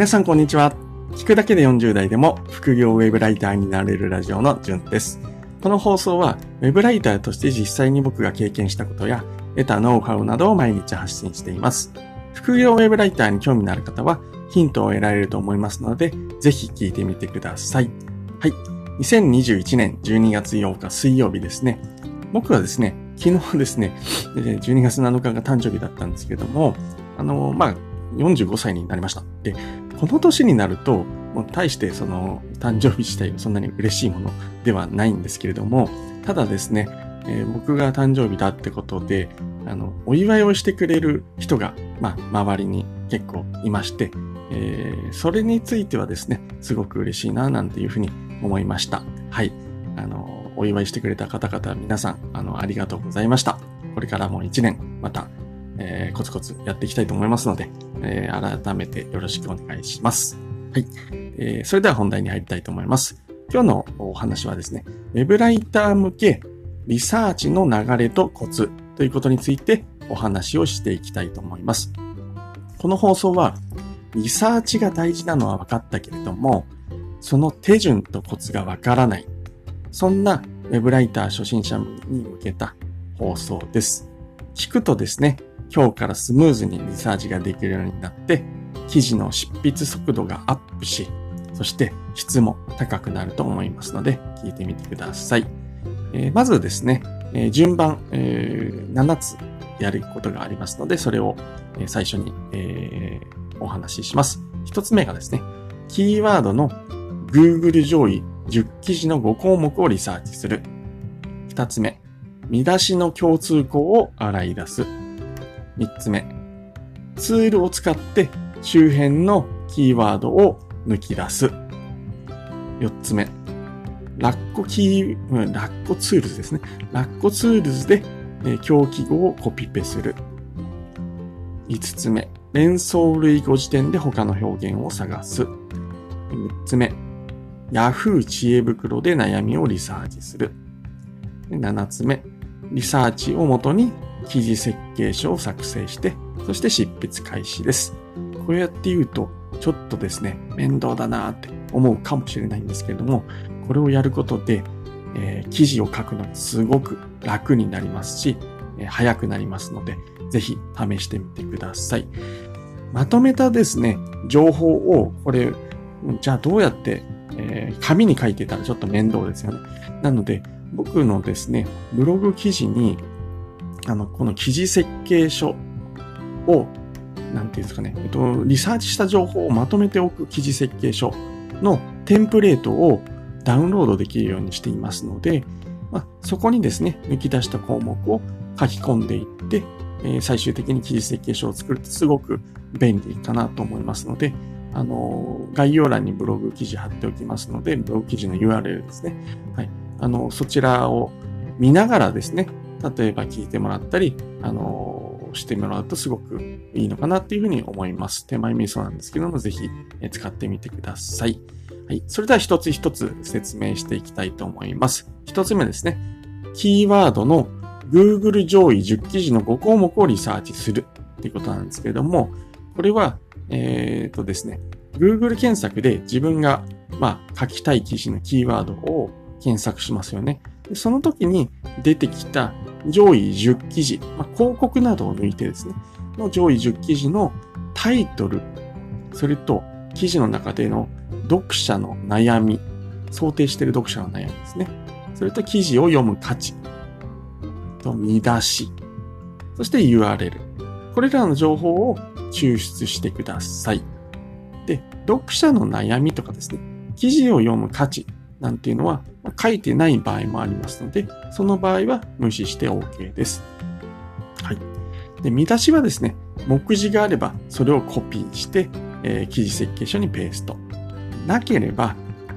皆さんこんにちは。聞くだけで40代でも副業ウェブライターになれるラジオのじゅんです。この放送はウェブライターとして実際に僕が経験したことや得たノウハウなどを毎日発信しています。副業ウェブライターに興味のある方はヒントを得られると思いますので、ぜひ聞いてみてください。はい。2021年12月8日水曜日ですね。僕はですね、昨日ですね、12月7日が誕生日だったんですけども、あの、まあ、45歳になりました。で、この年になると、もう大してその誕生日自体はそんなに嬉しいものではないんですけれども、ただですね、えー、僕が誕生日だってことで、あの、お祝いをしてくれる人が、まあ、周りに結構いまして、えー、それについてはですね、すごく嬉しいな、なんていうふうに思いました。はい。あの、お祝いしてくれた方々、皆さん、あの、ありがとうございました。これからも一年、また、えー、コツコツやっていきたいと思いますので、えー、改めてよろしくお願いします。はい。えー、それでは本題に入りたいと思います。今日のお話はですね、ウェブライター向けリサーチの流れとコツということについてお話をしていきたいと思います。この放送は、リサーチが大事なのは分かったけれども、その手順とコツが分からない。そんなウェブライター初心者に向けた放送です。聞くとですね、今日からスムーズにリサーチができるようになって、記事の執筆速度がアップし、そして質も高くなると思いますので、聞いてみてください。えー、まずですね、えー、順番、えー、7つやることがありますので、それを最初に、えお話しします。1つ目がですね、キーワードの Google 上位10記事の5項目をリサーチする。2つ目、見出しの共通項を洗い出す。3つ目、ツールを使って周辺のキーワードを抜き出す。4つ目、ラッコキー、ラッコツールズですね。ラッコツールズで共起語をコピペする。5つ目、連想類語辞典で他の表現を探す。6つ目、Yahoo 知恵袋で悩みをリサーチする。7つ目、リサーチをもとに記事設計書を作成して、そして執筆開始です。こうやって言うと、ちょっとですね、面倒だなって思うかもしれないんですけれども、これをやることで、えー、記事を書くのがすごく楽になりますし、えー、早くなりますので、ぜひ試してみてください。まとめたですね、情報を、これ、じゃあどうやって、えー、紙に書いてたらちょっと面倒ですよね。なので、僕のですね、ブログ記事にあの、この記事設計書を、なんていうんですかね、えっと、リサーチした情報をまとめておく記事設計書のテンプレートをダウンロードできるようにしていますので、まあ、そこにですね、抜き出した項目を書き込んでいって、えー、最終的に記事設計書を作るとすごく便利かなと思いますので、あのー、概要欄にブログ記事貼っておきますので、ブログ記事の URL ですね。はい。あの、そちらを見ながらですね、例えば聞いてもらったり、あの、してもらうとすごくいいのかなっていうふうに思います。手前味噌なんですけども、ぜひ使ってみてください。はい。それでは一つ一つ説明していきたいと思います。一つ目ですね。キーワードの Google 上位10記事の5項目をリサーチするっていうことなんですけれども、これは、えっ、ー、とですね、Google 検索で自分が、まあ、書きたい記事のキーワードを検索しますよね。その時に出てきた上位10記事、まあ、広告などを抜いてですね、の上位10記事のタイトル、それと記事の中での読者の悩み、想定している読者の悩みですね。それと記事を読む価値、と見出し、そして URL。これらの情報を抽出してください。で、読者の悩みとかですね、記事を読む価値なんていうのは書いてない場合もありますので、その場合は無視して OK です。はい。で、見出しはですね、目次があればそれをコピーして、えー、記事設計書にペースト。なければ、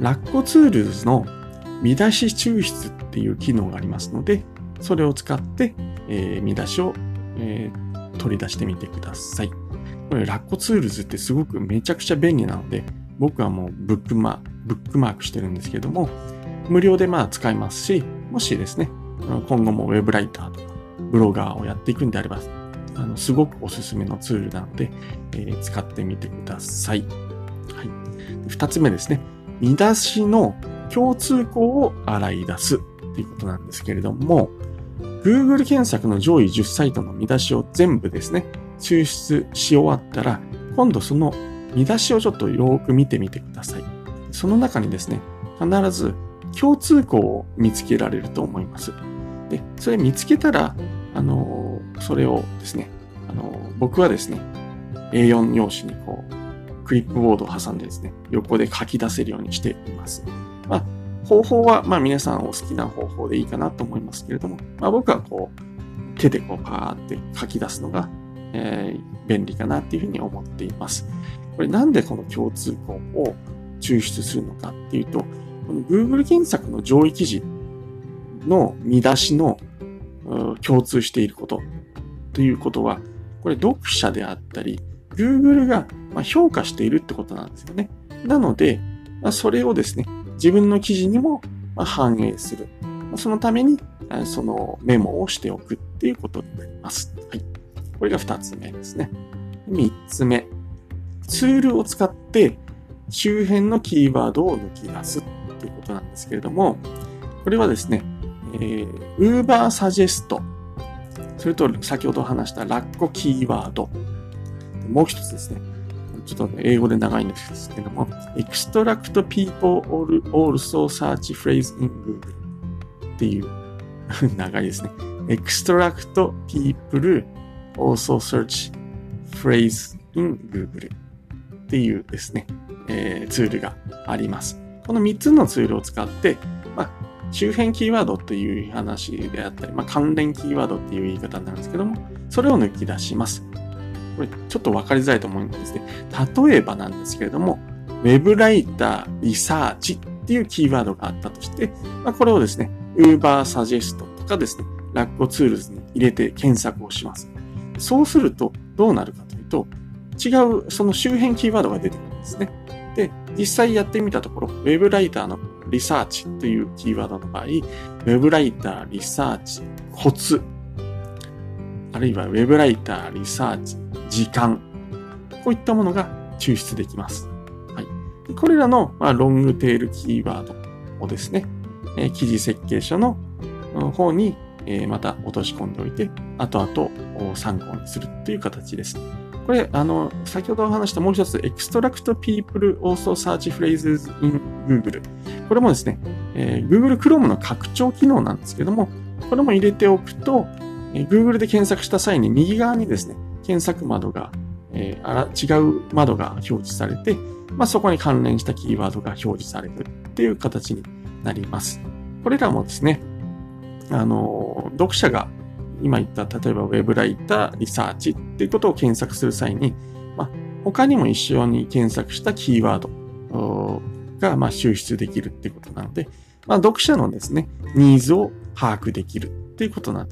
ラッコツールズの見出し抽出っていう機能がありますので、それを使って、えー、見出しを、えー、取り出してみてください。これ、ラッコツールズってすごくめちゃくちゃ便利なので、僕はもうブックマブックマークしてるんですけども、無料でまあ使えますし、もしですね、今後もウェブライターとかブロガーをやっていくんであれば、あのすごくおすすめのツールなので、えー、使ってみてください。はい。二つ目ですね。見出しの共通項を洗い出すっていうことなんですけれども、Google 検索の上位10サイトの見出しを全部ですね、抽出し終わったら、今度その見出しをちょっとよーく見てみてください。その中にですね、必ず共通項を見つけられると思います。で、それ見つけたら、あの、それをですね、あの、僕はですね、A4 用紙にこう、クリップボードを挟んでですね、横で書き出せるようにしています。まあ、方法は、まあ皆さんお好きな方法でいいかなと思いますけれども、まあ僕はこう、手でこうパーって書き出すのが、えー、便利かなっていうふうに思っています。これなんでこの共通項を抽出するのかっていうと、この Google 検索の上位記事の見出しの共通していることということは、これ読者であったり、Google が評価しているってことなんですよね。なので、それをですね、自分の記事にも反映する。そのために、そのメモをしておくっていうことになります。はい。これが二つ目ですね。三つ目。ツールを使って周辺のキーワードを抜き出すっていうことなんですけれども、これはですね、えー、Uber Suggest、それと先ほど話したラッコキーワード、もう一つですね、ちょっと英語で長いんですけども、extract people also search phrase in Google っていう長いですね。extract people also search phrase in Google っていうですね、えー、ツールがあります。この3つのツールを使って、まあ、周辺キーワードっていう話であったり、まあ、関連キーワードっていう言い方になるんですけども、それを抜き出します。これちょっとわかりづらいと思うんですね。例えばなんですけれども、ウェブライター、リサーチっていうキーワードがあったとして、まあ、これをですね、Uber Suggest とかですね、ラッコツールズに入れて検索をします。そうするとどうなるかというと、違うその周辺キーワードが出てくるんですね。で、実際やってみたところ、ウェブライターのリサーチというキーワードの場合、ウェブライター、リサーチ、コツ、あるいはウェブライター、リサーチ、時間、こういったものが抽出できます。はい。これらの、まあ、ロングテールキーワードをですね、え、記事設計書の方に、え、また落とし込んでおいて、後々参考にするという形です。これ、あの、先ほどお話したもう一つ、extract people also search phrases in Google。これもですね、えー、Google Chrome の拡張機能なんですけども、これも入れておくと、えー、Google で検索した際に右側にですね、検索窓が、えー、あら違う窓が表示されて、まあ、そこに関連したキーワードが表示されるっていう形になります。これらもですね、あの、読者が今言った、例えばウェブライター、リサーチっていうことを検索する際に、まあ、他にも一緒に検索したキーワードが、まあ、抽出できるっていうことなので、まあ、読者のですね、ニーズを把握できるっていうことなん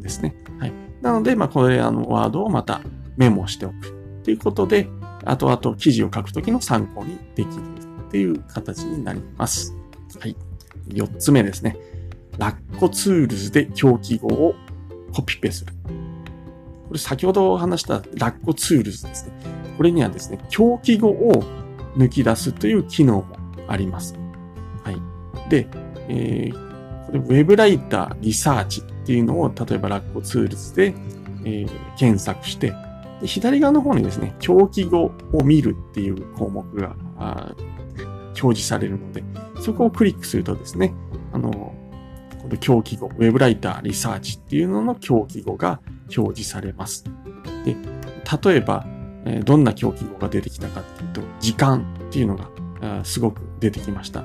ですね。はい。なので、まあ、これらのワードをまたメモしておくっていうことで、後々記事を書くときの参考にできるっていう形になります。はい。四つ目ですね。ラッコツールズで表記語をコピペする。これ先ほど話したラッコツールズですね。これにはですね、表記語を抜き出すという機能もあります。はい。で、えー、これウェブライター、リサーチっていうのを、例えばラッコツールズで、えー、検索してで、左側の方にですね、表記語を見るっていう項目が表示されるので、そこをクリックするとですね、あの、この表記語、ウェブライター、リサーチっていうのの表記語が表示されます。で、例えば、どんな表記語が出てきたかっていうと、時間っていうのがすごく出てきました。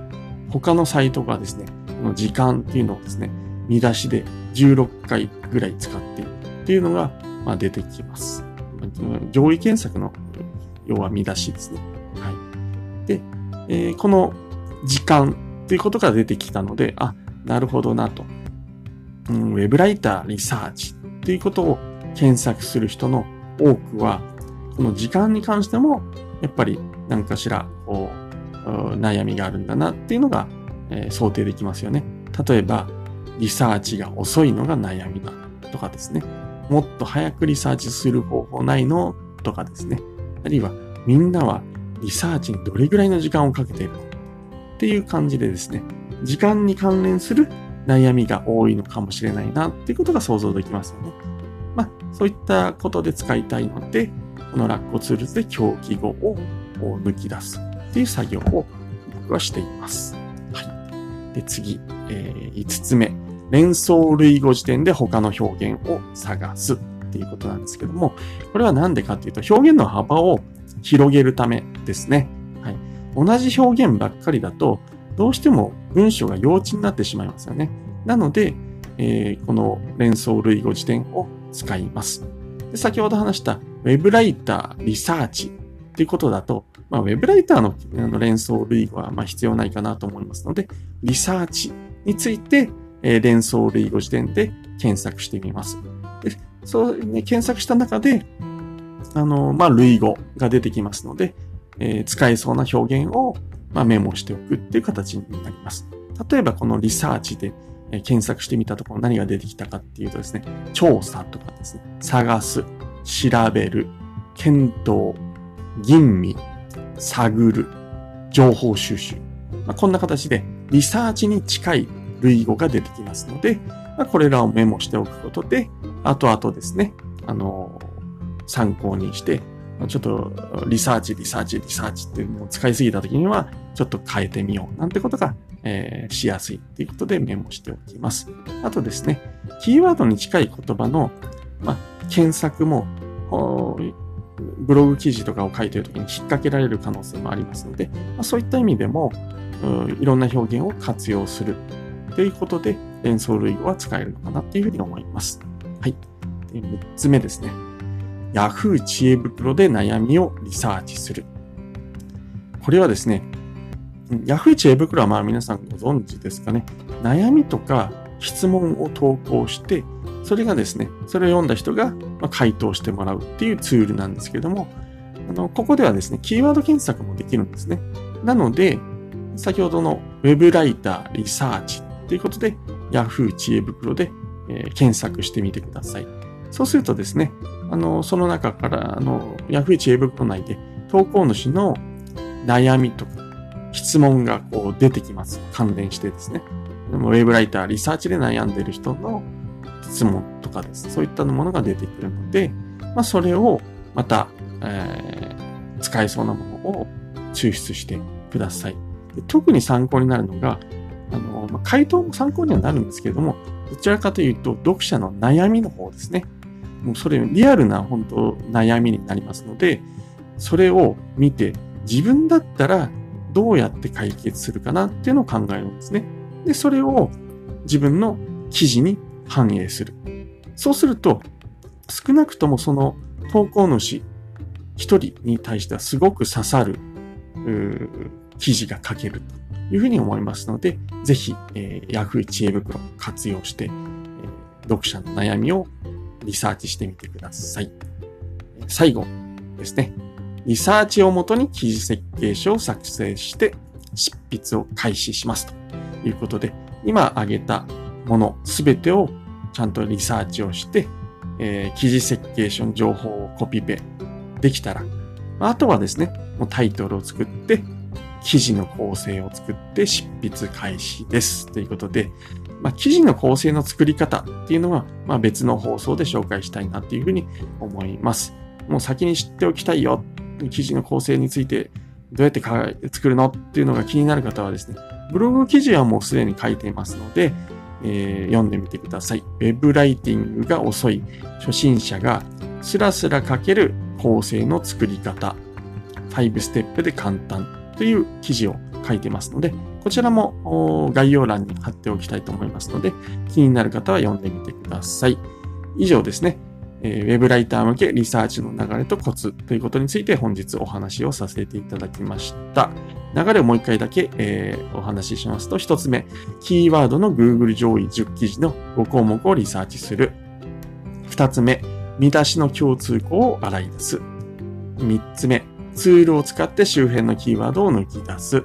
他のサイトがですね、この時間っていうのをですね、見出しで16回ぐらい使っているっていうのが、出てきます。上位検索の要は見出しですね。はい。で、この時間っていうことが出てきたので、あ、なるほどなと。うん、ウェブライター、リサーチっていうことを検索する人の多くは、この時間に関しても、やっぱり何かしら、こう、悩みがあるんだなっていうのが、えー、想定できますよね。例えば、リサーチが遅いのが悩みだとかですね。もっと早くリサーチする方法ないのとかですね。あるいは、みんなはリサーチにどれぐらいの時間をかけているのっていう感じでですね、時間に関連する悩みが多いのかもしれないなっていうことが想像できますよね。まあ、そういったことで使いたいので、このラッコツールズで狂気語を抜き出すっていう作業を僕はしています。はい。で、次、えー、5つ目。連想類語辞典で他の表現を探すっていうことなんですけども、これはなんでかっていうと、表現の幅を広げるためですね。はい。同じ表現ばっかりだと、どうしても文章が幼稚になってしまいますよね。なので、えー、この連想類語辞典を使います。で先ほど話した Web ライターリサーチっていうことだと、まあ、Web ライターのあの連想類語はまあ必要ないかなと思いますので、リサーチについて、えー、連想類語辞典で検索してみます。でそうね、検索した中で、あの、まあ、類語が出てきますので、えー、使えそうな表現を、まあ、メモしておくっていう形になります。例えばこのリサーチで、え、検索してみたところ何が出てきたかっていうとですね、調査とかですね、探す、調べる、検討、吟味、探る、情報収集。まあ、こんな形でリサーチに近い類語が出てきますので、まあ、これらをメモしておくことで、後々ですね、あのー、参考にして、ちょっとリサーチ、リサーチ、リサーチっていうのを使いすぎた時には、ちょっと変えてみようなんてことが、えー、しやすいっていうことでメモしておきます。あとですね、キーワードに近い言葉の、ま、検索も、ブログ記事とかを書いているときに引っ掛けられる可能性もありますので、ま、そういった意味でも、いろんな表現を活用するということで、連想類語は使えるのかなっていうふうに思います。はい。で3つ目ですね。Yahoo 知恵袋で悩みをリサーチする。これはですね、Yahoo 知恵袋はまあ皆さんご存知ですかね。悩みとか質問を投稿して、それがですね、それを読んだ人が回答してもらうっていうツールなんですけども、あの、ここではですね、キーワード検索もできるんですね。なので、先ほどの Web ライターリサーチということで、Yahoo 知恵袋で、え、検索してみてください。そうするとですね、あの、その中から、あの、Yahoo 知恵袋内で投稿主の悩みとか質問がこう出てきます。関連してですね。ウェブライター、リサーチで悩んでる人の質問とかです。そういったものが出てくるので、まあ、それをまた、えー、使えそうなものを抽出してください。特に参考になるのが、あの、まあ、回答も参考にはなるんですけれども、どちらかというと、読者の悩みの方ですね。もうそれ、リアルな本当悩みになりますので、それを見て、自分だったらどうやって解決するかなっていうのを考えるんですね。で、それを自分の記事に反映する。そうすると、少なくともその投稿主一人に対してはすごく刺さる記事が書けるというふうに思いますので、ぜひ、えー、Yahoo 知恵袋を活用して、えー、読者の悩みをリサーチしてみてください。最後ですね。リサーチをもとに記事設計書を作成して執筆を開始しますということで、今挙げたものすべてをちゃんとリサーチをして、えー、記事設計書の情報をコピペできたら、あとはですね、もうタイトルを作って、記事の構成を作って執筆開始です。ということで、まあ、記事の構成の作り方っていうのは、まあ、別の放送で紹介したいなっていうふうに思います。もう先に知っておきたいよ。記事の構成についてどうやって作るのっていうのが気になる方はですね、ブログ記事はもうすでに書いていますので、えー、読んでみてください。ウェブライティングが遅い初心者がスラスラ書ける構成の作り方。5ステップで簡単という記事を書いてますので、こちらも概要欄に貼っておきたいと思いますので、気になる方は読んでみてください。以上ですね。え、ウェブライター向けリサーチの流れとコツということについて本日お話をさせていただきました。流れをもう一回だけ、えー、お話ししますと、一つ目、キーワードの Google 上位10記事の5項目をリサーチする。二つ目、見出しの共通項を洗い出す。三つ目、ツールを使って周辺のキーワードを抜き出す。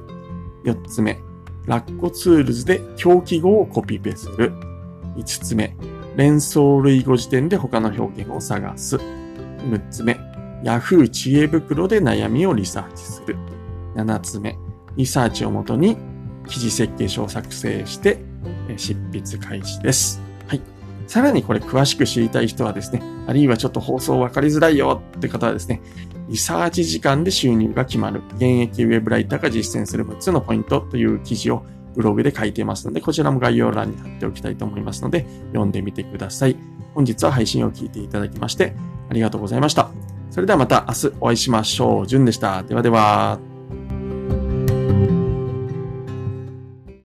4つ目、ラッコツールズで表記語をコピペする。5つ目、連想類語辞典で他の表現を探す。6つ目、Yahoo 知恵袋で悩みをリサーチする。7つ目、リサーチをもとに記事設計書を作成して執筆開始です。はい。さらにこれ詳しく知りたい人はですね、あるいはちょっと放送分かりづらいよって方はですね、リサーチ時間で収入が決まる、現役ウェブライターが実践する6つのポイントという記事をブログで書いていますので、こちらも概要欄に貼っておきたいと思いますので、読んでみてください。本日は配信を聞いていただきまして、ありがとうございました。それではまた明日お会いしましょう。じゅんでした。ではでは。